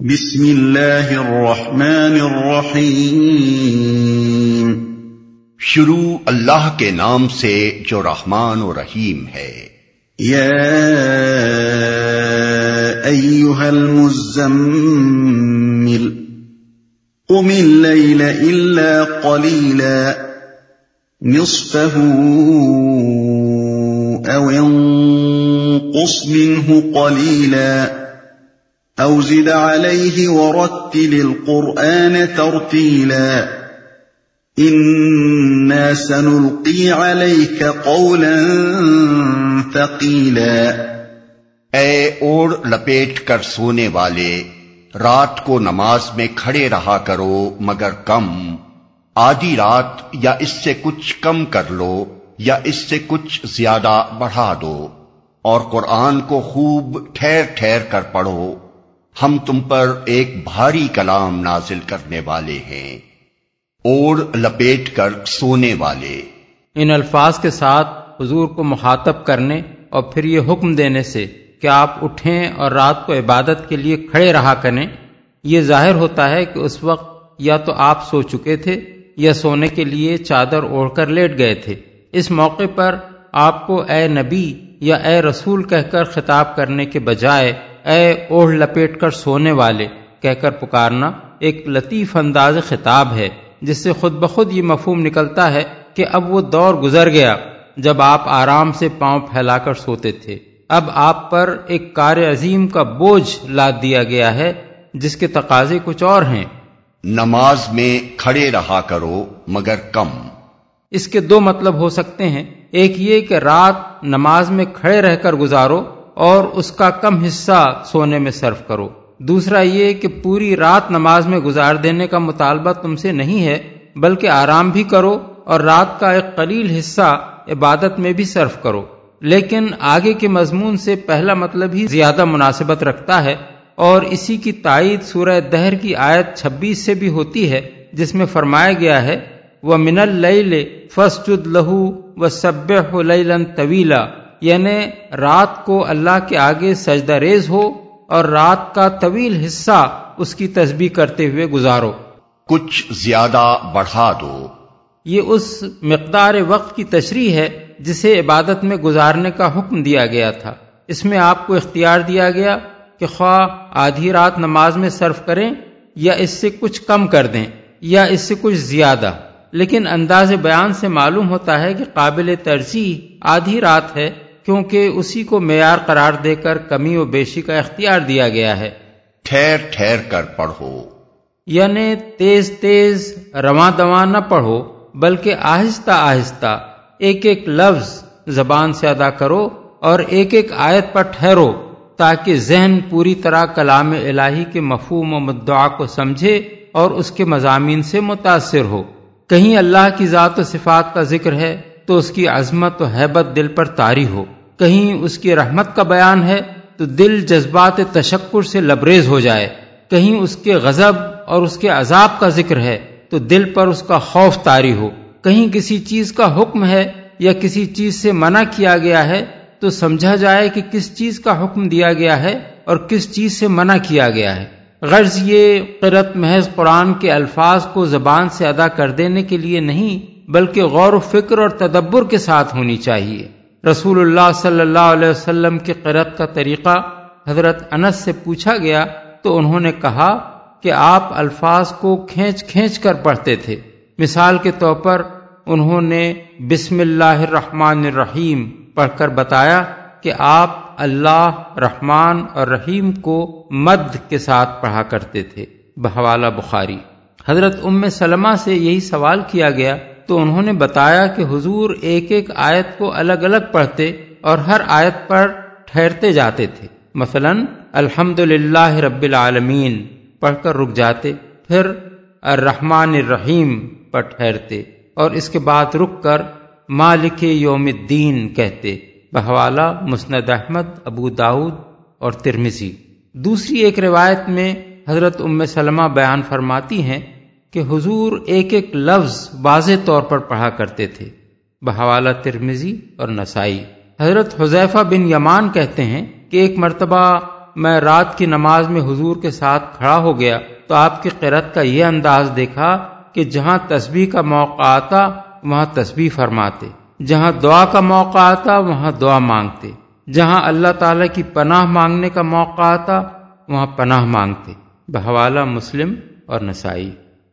بسم اللہ الرحمن الرحیم۔ شروع اللہ کے نام سے جو رحمان و رحیم ہے۔ یا ایوہا المزمل۔ قم اللیل الا قلیلا۔ نصفه او انقص منه قلیلا۔ او زد عليه ورتل القرآن ترتيلا. إنا سنلقي عليك قولا ثقيلا. اے اوڑ لپیٹ کر سونے والے، رات کو نماز میں کھڑے رہا کرو مگر کم. آدھی رات یا اس سے کچھ کم کر لو یا اس سے کچھ زیادہ بڑھا دو اور قرآن کو خوب ٹھہر ٹھہر کر پڑھو۔ ہم تم پر ایک بھاری کلام نازل کرنے والے ہیں، اوڑ لپیٹ کر سونے والے۔ ان الفاظ کے ساتھ حضور کو مخاطب کرنے اور پھر یہ حکم دینے سے کہ آپ اٹھیں اور رات کو عبادت کے لیے کھڑے رہا کریں، یہ ظاہر ہوتا ہے کہ اس وقت یا تو آپ سو چکے تھے یا سونے کے لیے چادر اوڑھ کر لیٹ گئے تھے۔ اس موقع پر آپ کو اے نبی یا اے رسول کہہ کر خطاب کرنے کے بجائے اے اوڑھ لپیٹ کر سونے والے کہہ کر پکارنا ایک لطیف انداز خطاب ہے جس سے خود بخود یہ مفہوم نکلتا ہے کہ اب وہ دور گزر گیا جب آپ آرام سے پاؤں پھیلا کر سوتے تھے۔ اب آپ پر ایک کار عظیم کا بوجھ لاد دیا گیا ہے جس کے تقاضے کچھ اور ہیں۔ نماز میں کھڑے رہا کرو مگر کم۔ اس کے دو مطلب ہو سکتے ہیں۔ ایک یہ کہ رات نماز میں کھڑے رہ کر گزارو اور اس کا کم حصہ سونے میں صرف کرو۔ دوسرا یہ کہ پوری رات نماز میں گزار دینے کا مطالبہ تم سے نہیں ہے، بلکہ آرام بھی کرو اور رات کا ایک قلیل حصہ عبادت میں بھی صرف کرو۔ لیکن آگے کے مضمون سے پہلا مطلب ہی زیادہ مناسبت رکھتا ہے، اور اسی کی تائید سورہ دہر کی آیت چھبیس سے بھی ہوتی ہے، جس میں فرمایا گیا ہے وہ من الل فسجد لہو و سب لن طویلا یعنی رات کو اللہ کے آگے سجدہ ریز ہو اور رات کا طویل حصہ اس کی تسبیح کرتے ہوئے گزارو۔ کچھ زیادہ بڑھا دو۔ یہ اس مقدار وقت کی تشریح ہے جسے عبادت میں گزارنے کا حکم دیا گیا تھا۔ اس میں آپ کو اختیار دیا گیا کہ خواہ آدھی رات نماز میں صرف کریں یا اس سے کچھ کم کر دیں یا اس سے کچھ زیادہ۔ لیکن انداز بیان سے معلوم ہوتا ہے کہ قابل ترجیح آدھی رات ہے۔ کیونکہ اسی کو معیار قرار دے کر کمی و بیشی کا اختیار دیا گیا ہے۔ ٹھہر ٹھہر کر پڑھو۔ یعنی تیز تیز رواں دواں نہ پڑھو بلکہ آہستہ آہستہ ایک ایک لفظ زبان سے ادا کرو اور ایک ایک آیت پر ٹھہرو تاکہ ذہن پوری طرح کلام الہی کے مفہوم و مدعا کو سمجھے اور اس کے مضامین سے متاثر ہو۔ کہیں اللہ کی ذات و صفات کا ذکر ہے تو اس کی عظمت و حیبت دل پر تاری ہو۔ کہیں اس کی رحمت کا بیان ہے تو دل جذبات تشکر سے لبریز ہو جائے۔ کہیں اس کے غضب اور اس کے عذاب کا ذکر ہے تو دل پر اس کا خوف تاری ہو۔ کہیں کسی چیز کا حکم ہے یا کسی چیز سے منع کیا گیا ہے تو سمجھا جائے کہ کس چیز کا حکم دیا گیا ہے اور کس چیز سے منع کیا گیا ہے۔ غرض یہ قرت محض قرآن کے الفاظ کو زبان سے ادا کر دینے کے لیے نہیں بلکہ غور و فکر اور تدبر کے ساتھ ہونی چاہیے۔ رسول اللہ صلی اللہ علیہ وسلم کی قرت کا طریقہ حضرت انس سے پوچھا گیا تو انہوں نے کہا کہ آپ الفاظ کو کھینچ کھینچ کر پڑھتے تھے۔ مثال کے طور پر انہوں نے بسم اللہ الرحمن الرحیم پڑھ کر بتایا کہ آپ اللہ، رحمان اور رحیم کو مد کے ساتھ پڑھا کرتے تھے۔ بحوالہ بخاری۔ حضرت ام سلمہ سے یہی سوال کیا گیا تو انہوں نے بتایا کہ حضور ایک ایک آیت کو الگ الگ پڑھتے اور ہر آیت پر ٹھہرتے جاتے تھے۔ مثلا الحمد رب العالمین پڑھ کر رک جاتے، پھر الرحمن الرحیم پر ٹھہرتے اور اس کے بعد رک کر مالک یوم الدین کہتے بحوالہ مسند احمد، ابو داود اور ترمزی دوسری ایک روایت میں حضرت ام سلمہ بیان فرماتی ہیں کہ حضور ایک ایک لفظ واضح طور پر پڑھا کرتے تھے۔ بحوالہ ترمزی اور نسائی۔ حضرت حذیفہ بن یمان کہتے ہیں کہ ایک مرتبہ میں رات کی نماز میں حضور کے ساتھ کھڑا ہو گیا تو آپ کی قرت کا یہ انداز دیکھا کہ جہاں تسبیح کا موقع آتا، وہاں تسبیح فرماتے۔ جہاں دعا کا موقع آتا، وہاں دعا مانگتے۔ جہاں اللہ تعالی کی پناہ مانگنے کا موقع آتا، وہاں پناہ مانگتے۔ بحوالہ مسلم اور نسائی۔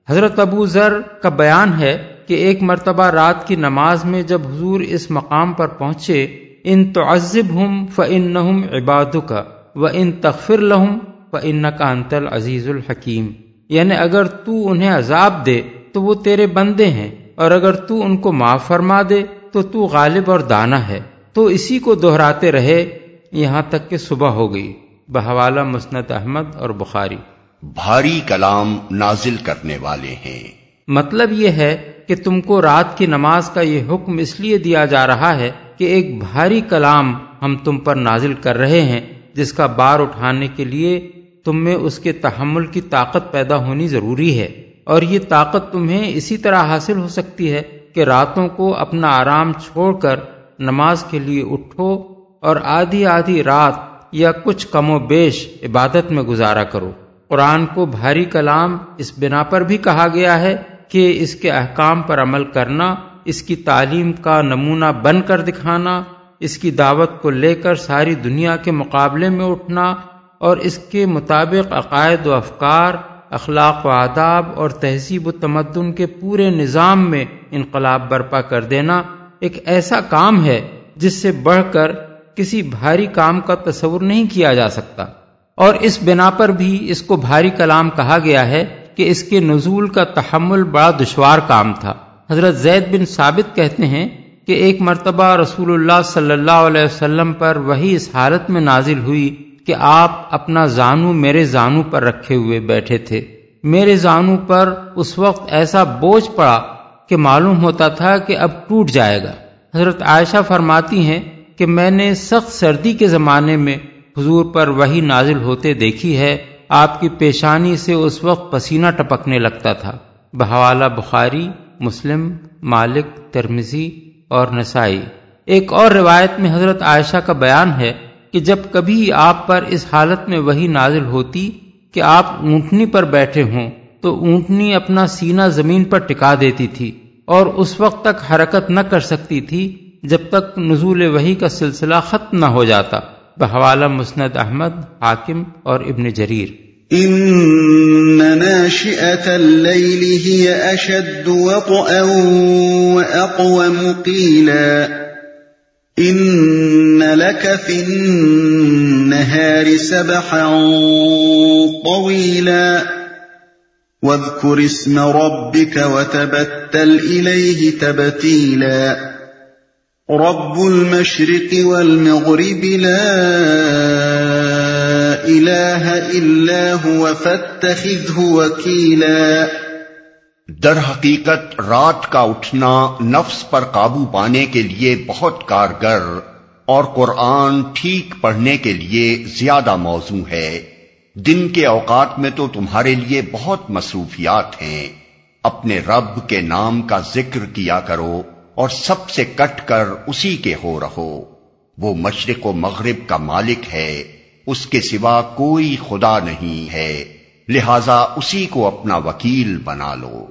حضرت ابو ذر کا بیان ہے کہ ایک مرتبہ رات کی نماز میں جب حضور اس مقام پر پہنچے، ان تو عزب ہوں ف ان عباد کا و ان تخفر لہم ف ان کا انتل عزیز الحکیم۔ یعنی اگر تو انہیں عذاب دے تو وہ تیرے بندے ہیں، اور اگر تو ان کو معاف فرما دے تو تو غالب اور دانا ہے۔ تو اسی کو دہراتے رہے، یہاں تک کہ صبح ہو گئی۔ بحوالہ مسنت احمد اور بخاری۔ بھاری کلام نازل کرنے والے ہیں۔ مطلب یہ ہے کہ تم کو رات کی نماز کا یہ حکم اس لیے دیا جا رہا ہے کہ ایک بھاری کلام ہم تم پر نازل کر رہے ہیں، جس کا بار اٹھانے کے لیے تم میں اس کے تحمل کی طاقت پیدا ہونی ضروری ہے۔ اور یہ طاقت تمہیں اسی طرح حاصل ہو سکتی ہے کہ راتوں کو اپنا آرام چھوڑ کر نماز کے لیے اٹھو اور آدھی آدھی رات یا کچھ کم و بیش عبادت میں گزارا کرو۔ قرآن کو بھاری کلام اس بنا پر بھی کہا گیا ہے کہ اس کے احکام پر عمل کرنا، اس کی تعلیم کا نمونہ بن کر دکھانا، اس کی دعوت کو لے کر ساری دنیا کے مقابلے میں اٹھنا اور اس کے مطابق عقائد و افکار، اخلاق و آداب اور تہذیب و تمدن کے پورے نظام میں انقلاب برپا کر دینا ایک ایسا کام ہے جس سے بڑھ کر کسی بھاری کام کا تصور نہیں کیا جا سکتا۔ اور اس بنا پر بھی اس کو بھاری کلام کہا گیا ہے کہ اس کے نزول کا تحمل بڑا دشوار کام تھا۔ حضرت زید بن ثابت کہتے ہیں کہ ایک مرتبہ رسول اللہ صلی اللہ علیہ وسلم پر وہی اس حالت میں نازل ہوئی کہ آپ اپنا زانو میرے زانو پر رکھے ہوئے بیٹھے تھے۔ میرے زانو پر اس وقت ایسا بوجھ پڑا کہ معلوم ہوتا تھا کہ اب ٹوٹ جائے گا۔ حضرت عائشہ فرماتی ہیں کہ میں نے سخت سردی کے زمانے میں حضور پر وہی نازل ہوتے دیکھی ہے، آپ کی پیشانی سے اس وقت پسینہ ٹپکنے لگتا تھا۔ بحوالہ بخاری، مسلم، مالک ترمزی اور نسائی۔ ایک اور روایت میں حضرت عائشہ کا بیان ہے کہ جب کبھی آپ پر اس حالت میں وہی نازل ہوتی کہ آپ اونٹنی پر بیٹھے ہوں، تو اونٹنی اپنا سینہ زمین پر ٹکا دیتی تھی اور اس وقت تک حرکت نہ کر سکتی تھی جب تک نزول وہی کا سلسلہ ختم نہ ہو جاتا۔ بحوالہ مسند احمد، حاکم اور ابن جریر۔ ان ناشئة الليل هي اشد وطئا واقوم قيلا ان لك في النهار سبحا طويلا. واذكر اسم ربك وتبتل اليه تبتيلا. رب المشرق والمغرب لا اله الا هو فاتخذه وكيلا. در حقیقت رات کا اٹھنا نفس پر قابو پانے کے لیے بہت کارگر اور قرآن ٹھیک پڑھنے کے لیے زیادہ موزوں ہے۔ دن کے اوقات میں تو تمہارے لیے بہت مصروفیات ہیں۔ اپنے رب کے نام کا ذکر کیا کرو۔ اور سب سے کٹ کر اسی کے ہو رہو۔ وہ مشرق و مغرب کا مالک ہے، اس کے سوا کوئی خدا نہیں ہے۔ لہذا اسی کو اپنا وکیل بنا لو۔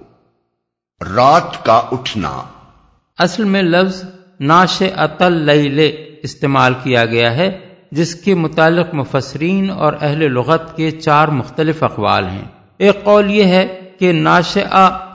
رات کا اٹھنا۔ اصل میں لفظ ناش اتل استعمال کیا گیا ہے، جس کے متعلق مفسرین اور اہل لغت کے چار مختلف اقوال ہیں۔ ایک قول یہ ہے کہ ناش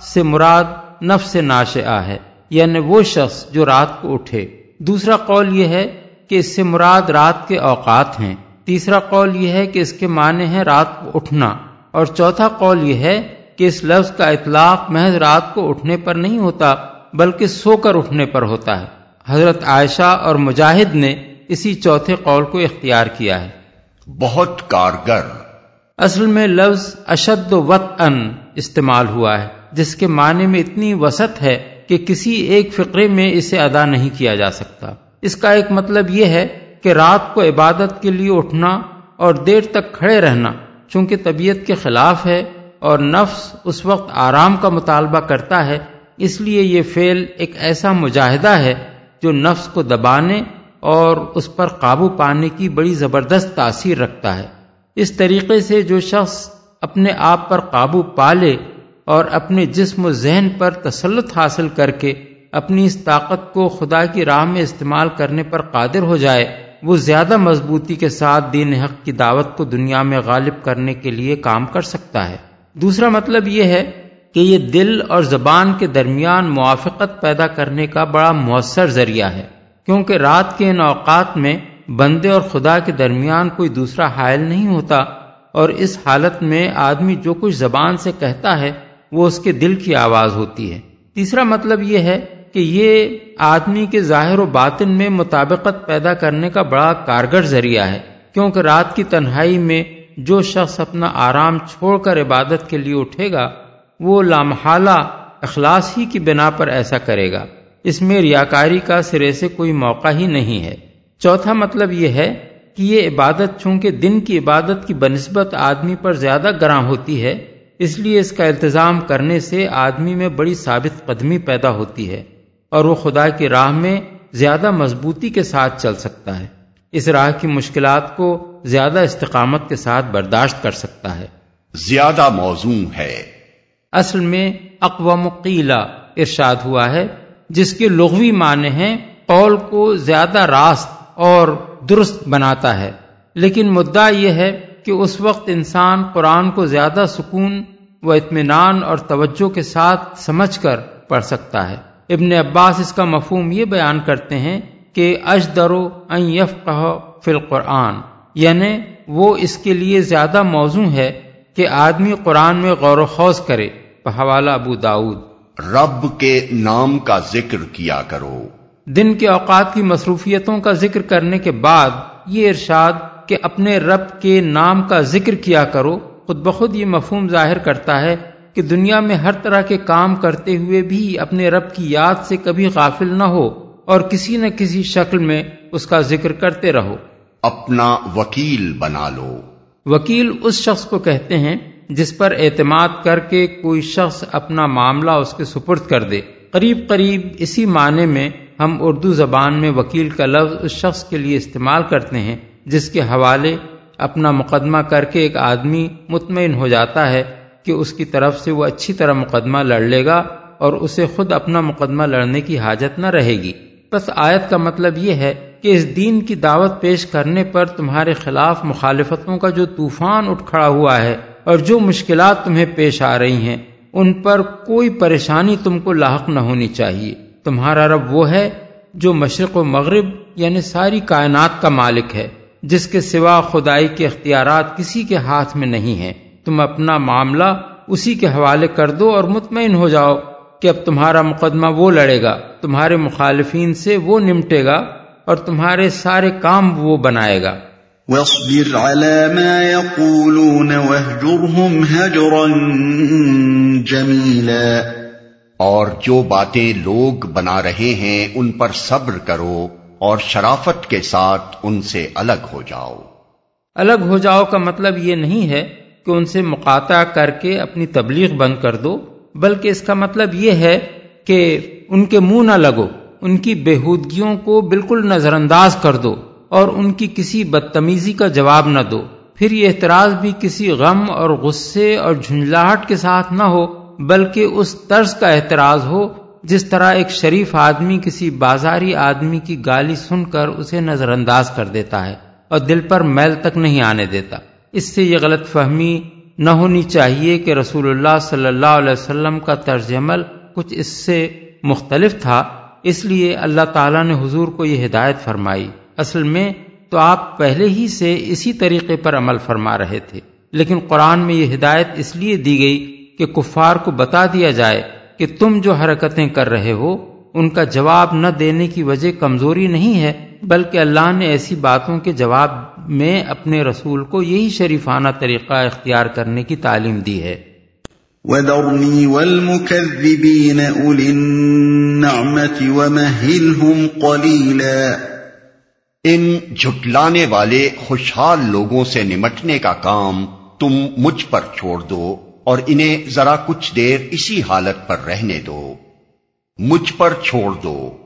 سے مراد نفس ناش ہے۔ یعنی وہ شخص جو رات کو اٹھے۔ دوسرا قول یہ ہے کہ اس سے مراد رات کے اوقات ہیں۔ تیسرا قول یہ ہے کہ اس کے معنی ہے رات کو اٹھنا۔ اور چوتھا قول یہ ہے کہ اس لفظ کا اطلاق محض رات کو اٹھنے پر نہیں ہوتا بلکہ سو کر اٹھنے پر ہوتا ہے۔ حضرت عائشہ اور مجاہد نے اسی چوتھے قول کو اختیار کیا ہے۔ بہت کارگر۔ اصل میں لفظ اشد وط ان استعمال ہوا ہے جس کے معنی میں اتنی وسط ہے کہ کسی ایک فقرے میں اسے ادا نہیں کیا جا سکتا۔ اس کا ایک مطلب یہ ہے کہ رات کو عبادت کے لیے اٹھنا اور دیر تک کھڑے رہنا چونکہ طبیعت کے خلاف ہے اور نفس اس وقت آرام کا مطالبہ کرتا ہے، اس لیے یہ فعل ایک ایسا مجاہدہ ہے جو نفس کو دبانے اور اس پر قابو پانے کی بڑی زبردست تاثیر رکھتا ہے۔ اس طریقے سے جو شخص اپنے آپ پر قابو پالے اور اپنے جسم و ذہن پر تسلط حاصل کر کے اپنی اس طاقت کو خدا کی راہ میں استعمال کرنے پر قادر ہو جائے، وہ زیادہ مضبوطی کے ساتھ دین حق کی دعوت کو دنیا میں غالب کرنے کے لیے کام کر سکتا ہے۔ دوسرا مطلب یہ ہے کہ یہ دل اور زبان کے درمیان موافقت پیدا کرنے کا بڑا مؤثر ذریعہ ہے، کیونکہ رات کے ان اوقات میں بندے اور خدا کے درمیان کوئی دوسرا حائل نہیں ہوتا اور اس حالت میں آدمی جو کچھ زبان سے کہتا ہے وہ اس کے دل کی آواز ہوتی ہے۔ تیسرا مطلب یہ ہے کہ یہ آدمی کے ظاہر و باطن میں مطابقت پیدا کرنے کا بڑا کارگر ذریعہ ہے۔ کیونکہ رات کی تنہائی میں جو شخص اپنا آرام چھوڑ کر عبادت کے لیے اٹھے گا، وہ لامحالہ اخلاص ہی کی بنا پر ایسا کرے گا۔ اس میں ریاکاری کا سرے سے کوئی موقع ہی نہیں ہے۔ چوتھا مطلب یہ ہے کہ یہ عبادت چونکہ دن کی عبادت کی بنسبت آدمی پر زیادہ گراں ہوتی ہے اس لیے اس کا التظام کرنے سے آدمی میں بڑی ثابت قدمی پیدا ہوتی ہے اور وہ خدا کی راہ میں زیادہ مضبوطی کے ساتھ چل سکتا ہے۔ اس راہ کی مشکلات کو زیادہ استقامت کے ساتھ برداشت کر سکتا ہے۔ زیادہ موزوں ہے۔ اصل میں اقوام قیلا ارشاد ہوا ہے جس کے لغوی معنی ہیں قول کو زیادہ راست اور درست بناتا ہے۔ لیکن مدعا یہ ہے کہ اس وقت انسان قرآن کو زیادہ سکون و اطمینان اور توجہ کے ساتھ سمجھ کر پڑھ سکتا ہے۔ ابن عباس اس کا مفہوم یہ بیان کرتے ہیں کہ اجدرو ان یف فی القرآن یعنی وہ اس کے لیے زیادہ موزوں ہے کہ آدمی قرآن میں غور و خوض کرے۔ بحوالہ ابو داود رب کے نام کا ذکر کیا کرو۔ دن کے اوقات کی مصروفیتوں کا ذکر کرنے کے بعد یہ ارشاد کہ اپنے رب کے نام کا ذکر کیا کرو خود بخود یہ مفہوم ظاہر کرتا ہے کہ دنیا میں ہر طرح کے کام کرتے ہوئے بھی اپنے رب کی یاد سے کبھی غافل نہ ہو اور کسی نہ کسی شکل میں اس کا ذکر کرتے رہو۔ اپنا وکیل بنا لو۔ وکیل اس شخص کو کہتے ہیں جس پر اعتماد کر کے کوئی شخص اپنا معاملہ اس کے سپرد کر دے۔ قریب قریب اسی معنی میں ہم اردو زبان میں وکیل کا لفظ اس شخص کے لیے استعمال کرتے ہیں۔ جس کے حوالے اپنا مقدمہ کر کے ایک آدمی مطمئن ہو جاتا ہے کہ اس کی طرف سے وہ اچھی طرح مقدمہ لڑ لے گا اور اسے خود اپنا مقدمہ لڑنے کی حاجت نہ رہے گی۔ بس آیت کا مطلب یہ ہے کہ اس دین کی دعوت پیش کرنے پر تمہارے خلاف مخالفتوں کا جو طوفان اٹھ کھڑا ہوا ہے اور جو مشکلات تمہیں پیش آ رہی ہیں، ان پر کوئی پریشانی تم کو لاحق نہ ہونی چاہیے۔ تمہارا رب وہ ہے جو مشرق و مغرب یعنی ساری کائنات کا مالک ہے۔ جس کے سوا خدائی کے اختیارات کسی کے ہاتھ میں نہیں ہیں۔ تم اپنا معاملہ اسی کے حوالے کر دو اور مطمئن ہو جاؤ کہ اب تمہارا مقدمہ وہ لڑے گا تمہارے مخالفین سے وہ نمٹے گا اور تمہارے سارے کام وہ بنائے گا۔ واصبر على ما يقولون اور جو باتیں لوگ بنا رہے ہیں ان پر صبر کرو۔ اور شرافت کے ساتھ ان سے الگ ہو جاؤ۔ الگ ہو جاؤ کا مطلب یہ نہیں ہے کہ ان سے مقاطع کر کے اپنی تبلیغ بند کر دو، بلکہ اس کا مطلب یہ ہے کہ ان کے منہ نہ لگو، ان کی بےحودگیوں کو بالکل نظر انداز کر دو اور ان کی کسی بدتمیزی کا جواب نہ دو۔ پھر یہ اعتراض بھی کسی غم اور غصے اور جھنجلاہٹ کے ساتھ نہ ہو، بلکہ اس طرز کا اعتراض ہو جس طرح ایک شریف آدمی کسی بازاری آدمی کی گالی سن کر اسے نظر انداز کر دیتا ہے اور دل پر میل تک نہیں آنے دیتا۔ اس سے یہ غلط فہمی نہ ہونی چاہیے کہ رسول اللہ صلی اللہ علیہ وسلم کا طرز عمل کچھ اس سے مختلف تھا، اس لیے اللہ تعالیٰ نے حضور کو یہ ہدایت فرمائی۔ اصل میں تو آپ پہلے ہی سے اسی طریقے پر عمل فرما رہے تھے، لیکن قرآن میں یہ ہدایت اس لیے دی گئی کہ کفار کو بتا دیا جائے کہ تم جو حرکتیں کر رہے ہو ان کا جواب نہ دینے کی وجہ کمزوری نہیں ہے بلکہ اللہ نے ایسی باتوں کے جواب میں اپنے رسول کو یہی شریفانہ طریقہ اختیار کرنے کی تعلیم دی ہے۔ وَذَرْنِي وَالْمُكَذِّبِينَ أُولِي النَّعْمَةِ وَمَهِّلْهُمْ قَلِيلًا۔ ان جھٹلانے والے خوشحال لوگوں سے نمٹنے کا کام تم مجھ پر چھوڑ دو۔ اور انہیں ذرا کچھ دیر اسی حالت پر رہنے دو۔ مجھ پر چھوڑ دو۔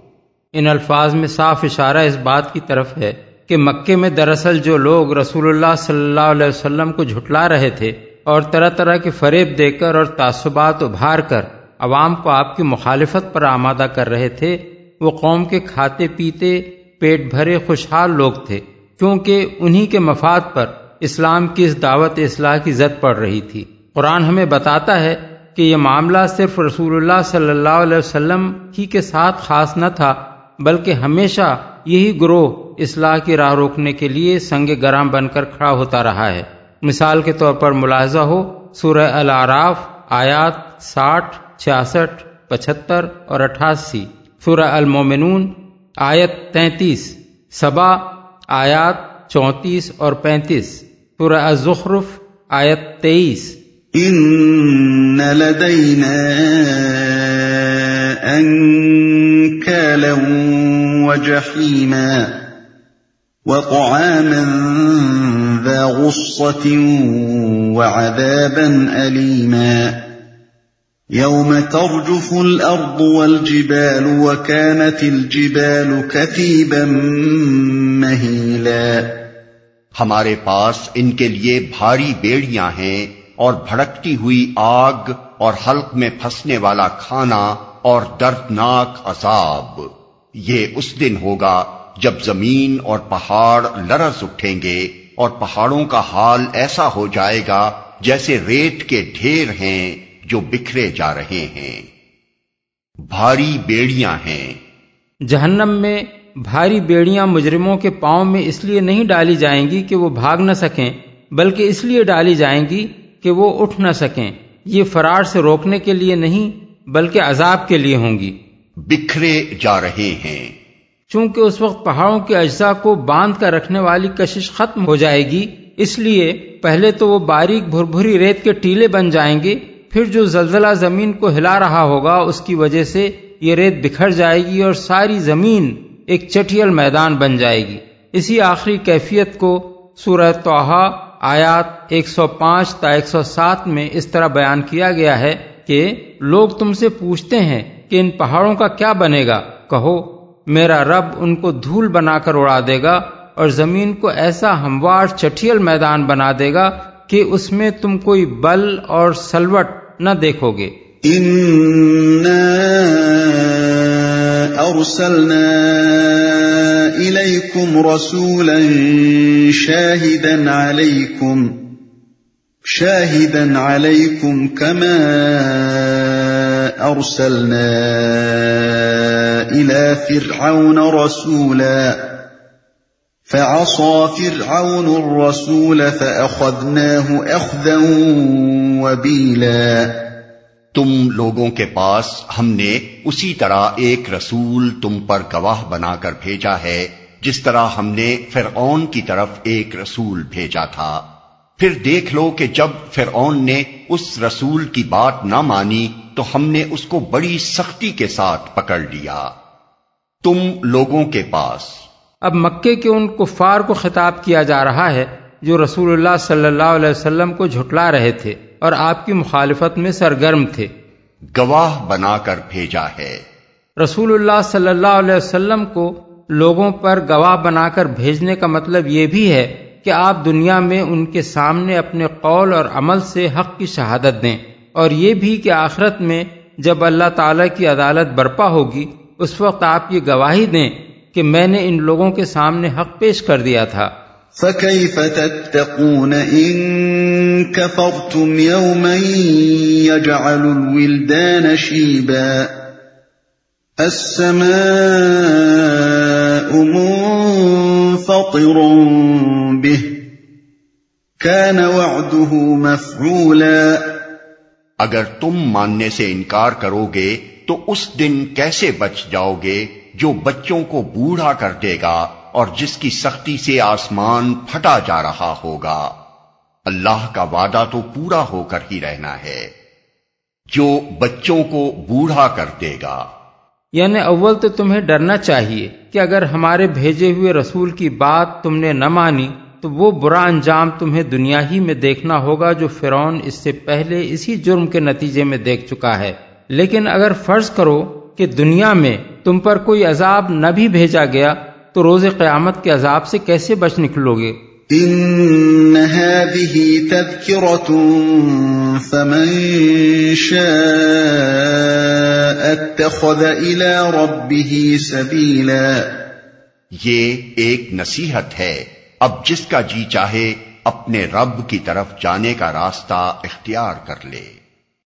ان الفاظ میں صاف اشارہ اس بات کی طرف ہے کہ مکے میں دراصل جو لوگ رسول اللہ صلی اللہ علیہ وسلم کو جھٹلا رہے تھے اور طرح طرح کے فریب دے کر اور تعصبات ابھار کر عوام کو آپ کی مخالفت پر آمادہ کر رہے تھے، وہ قوم کے کھاتے پیتے، پیٹ بھرے، خوشحال لوگ تھے، کیونکہ انہی کے مفاد پر اسلام کی اس دعوت اصلاح کی زد پڑ رہی تھی۔ قرآن ہمیں بتاتا ہے کہ یہ معاملہ صرف رسول اللہ صلی اللہ علیہ وسلم ہی کے ساتھ خاص نہ تھا، بلکہ ہمیشہ یہی گروہ اصلاح کی راہ روکنے کے لیے سنگ گرام بن کر کھڑا ہوتا رہا ہے۔ مثال کے طور پر ملاحظہ ہو، سورہ العراف آیات ساٹھ، چھیاسٹھ، پچہتر اور اٹھاسی۔ سورہ المومنون آیت تینتیس۔ سبا آیات چونتیس اور پینتیس۔ سورہ الزخرف آیت تیئیس۔ ان لدينا انكالا وجحيما وطعاما ذا غصة وعذابا أليما يوم ترجف الأرض والجبال وكانت الجبال كثيبا مهيلا ہمارے پاس ان کے لیے بھاری بیڑیاں ہیں اور بھڑکتی ہوئی آگ اور حلق میں پھنسنے والا کھانا اور دردناک عذاب۔ یہ اس دن ہوگا جب زمین اور پہاڑ لرز اٹھیں گے اور پہاڑوں کا حال ایسا ہو جائے گا جیسے ریت کے ڈھیر ہیں جو بکھرے جا رہے ہیں۔ بھاری بیڑیاں ہیں۔ جہنم میں بھاری بیڑیاں مجرموں کے پاؤں میں اس لیے نہیں ڈالی جائیں گی کہ وہ بھاگ نہ سکیں، بلکہ اس لیے ڈالی جائیں گی کہ وہ اٹھ نہ سکیں۔ یہ فرار سے روکنے کے لیے نہیں بلکہ عذاب کے لیے ہوں گی۔ بکھرے جا رہے ہیں۔ چونکہ اس وقت پہاڑوں کے اجزاء کو باندھ کر رکھنے والی کشش ختم ہو جائے گی اس لیے پہلے تو وہ باریک بھر بھری ریت کے ٹیلے بن جائیں گے پھر جو زلزلہ زمین کو ہلا رہا ہوگا اس کی وجہ سے یہ ریت بکھر جائے گی اور ساری زمین ایک چٹیل میدان بن جائے گی۔ اسی آخری کیفیت کو سورہ توحا آیات 105 تا 107 میں اس طرح بیان کیا گیا ہے کہ لوگ تم سے پوچھتے ہیں کہ ان پہاڑوں کا کیا بنے گا؟ کہو، میرا رب ان کو دھول بنا کر اڑا دے گا اور زمین کو ایسا ہموار چٹھیل میدان بنا دے گا کہ اس میں تم کوئی بل اور سلوٹ نہ دیکھو گے۔ إليكم رسولا شاهدا عليكم شاهدا عليكم كما أرسلنا إلى فرعون رسولا. فعصى فرعون الرسول فأخذناه أخذا وبيلا. تم لوگوں کے پاس ہم نے اسی طرح ایک رسول تم پر گواہ بنا کر بھیجا ہے، جس طرح ہم نے فرعون کی طرف ایک رسول بھیجا تھا۔ پھر دیکھ لو کہ جب فرعون نے اس رسول کی بات نہ مانی، تو ہم نے اس کو بڑی سختی کے ساتھ پکڑ لیا۔ تم لوگوں کے پاس۔ اب مکے کے ان کفار کو خطاب کیا جا رہا ہے جو رسول اللہ صلی اللہ علیہ وسلم کو جھٹلا رہے تھے۔ اور آپ کی مخالفت میں سرگرم تھے۔ گواہ بنا کر بھیجا ہے۔ رسول اللہ صلی اللہ علیہ وسلم کو لوگوں پر گواہ بنا کر بھیجنے کا مطلب یہ بھی ہے کہ آپ دنیا میں ان کے سامنے اپنے قول اور عمل سے حق کی شہادت دیں۔ اور یہ بھی کہ آخرت میں جب اللہ تعالی کی عدالت برپا ہوگی اس وقت آپ یہ گواہی دیں کہ میں نے ان لوگوں کے سامنے حق پیش کر دیا تھا۔ فكيف تتقون إن كفرتم يوما يجعل الولدان شيبا السماء منفطر به كان وعده مفعولا اگر تم ماننے سے انکار کرو گے تو اس دن کیسے بچ جاؤ گے جو بچوں کو بوڑھا کر دے گا؟ اور جس کی سختی سے آسمان پھٹا جا رہا ہوگا، اللہ کا وعدہ تو پورا ہو کر ہی رہنا ہے۔ جو بچوں کو بوڑھا کر دے گا۔ یعنی اول تو تمہیں ڈرنا چاہیے کہ اگر ہمارے بھیجے ہوئے رسول کی بات تم نے نہ مانی، تو وہ برا انجام تمہیں دنیا ہی میں دیکھنا ہوگا جو فرون اس سے پہلے اسی جرم کے نتیجے میں دیکھ چکا ہے۔ لیکن اگر فرض کرو کہ دنیا میں تم پر کوئی عذاب نہ بھی بھیجا گیا تو روز قیامت کے عذاب سے کیسے بچ نکلو گے؟ ان هذه تذكرة فمن شاء اتخذ الى ربه سبيلا یہ ایک نصیحت ہے۔ اب جس کا جی چاہے اپنے رب کی طرف جانے کا راستہ اختیار کر لے۔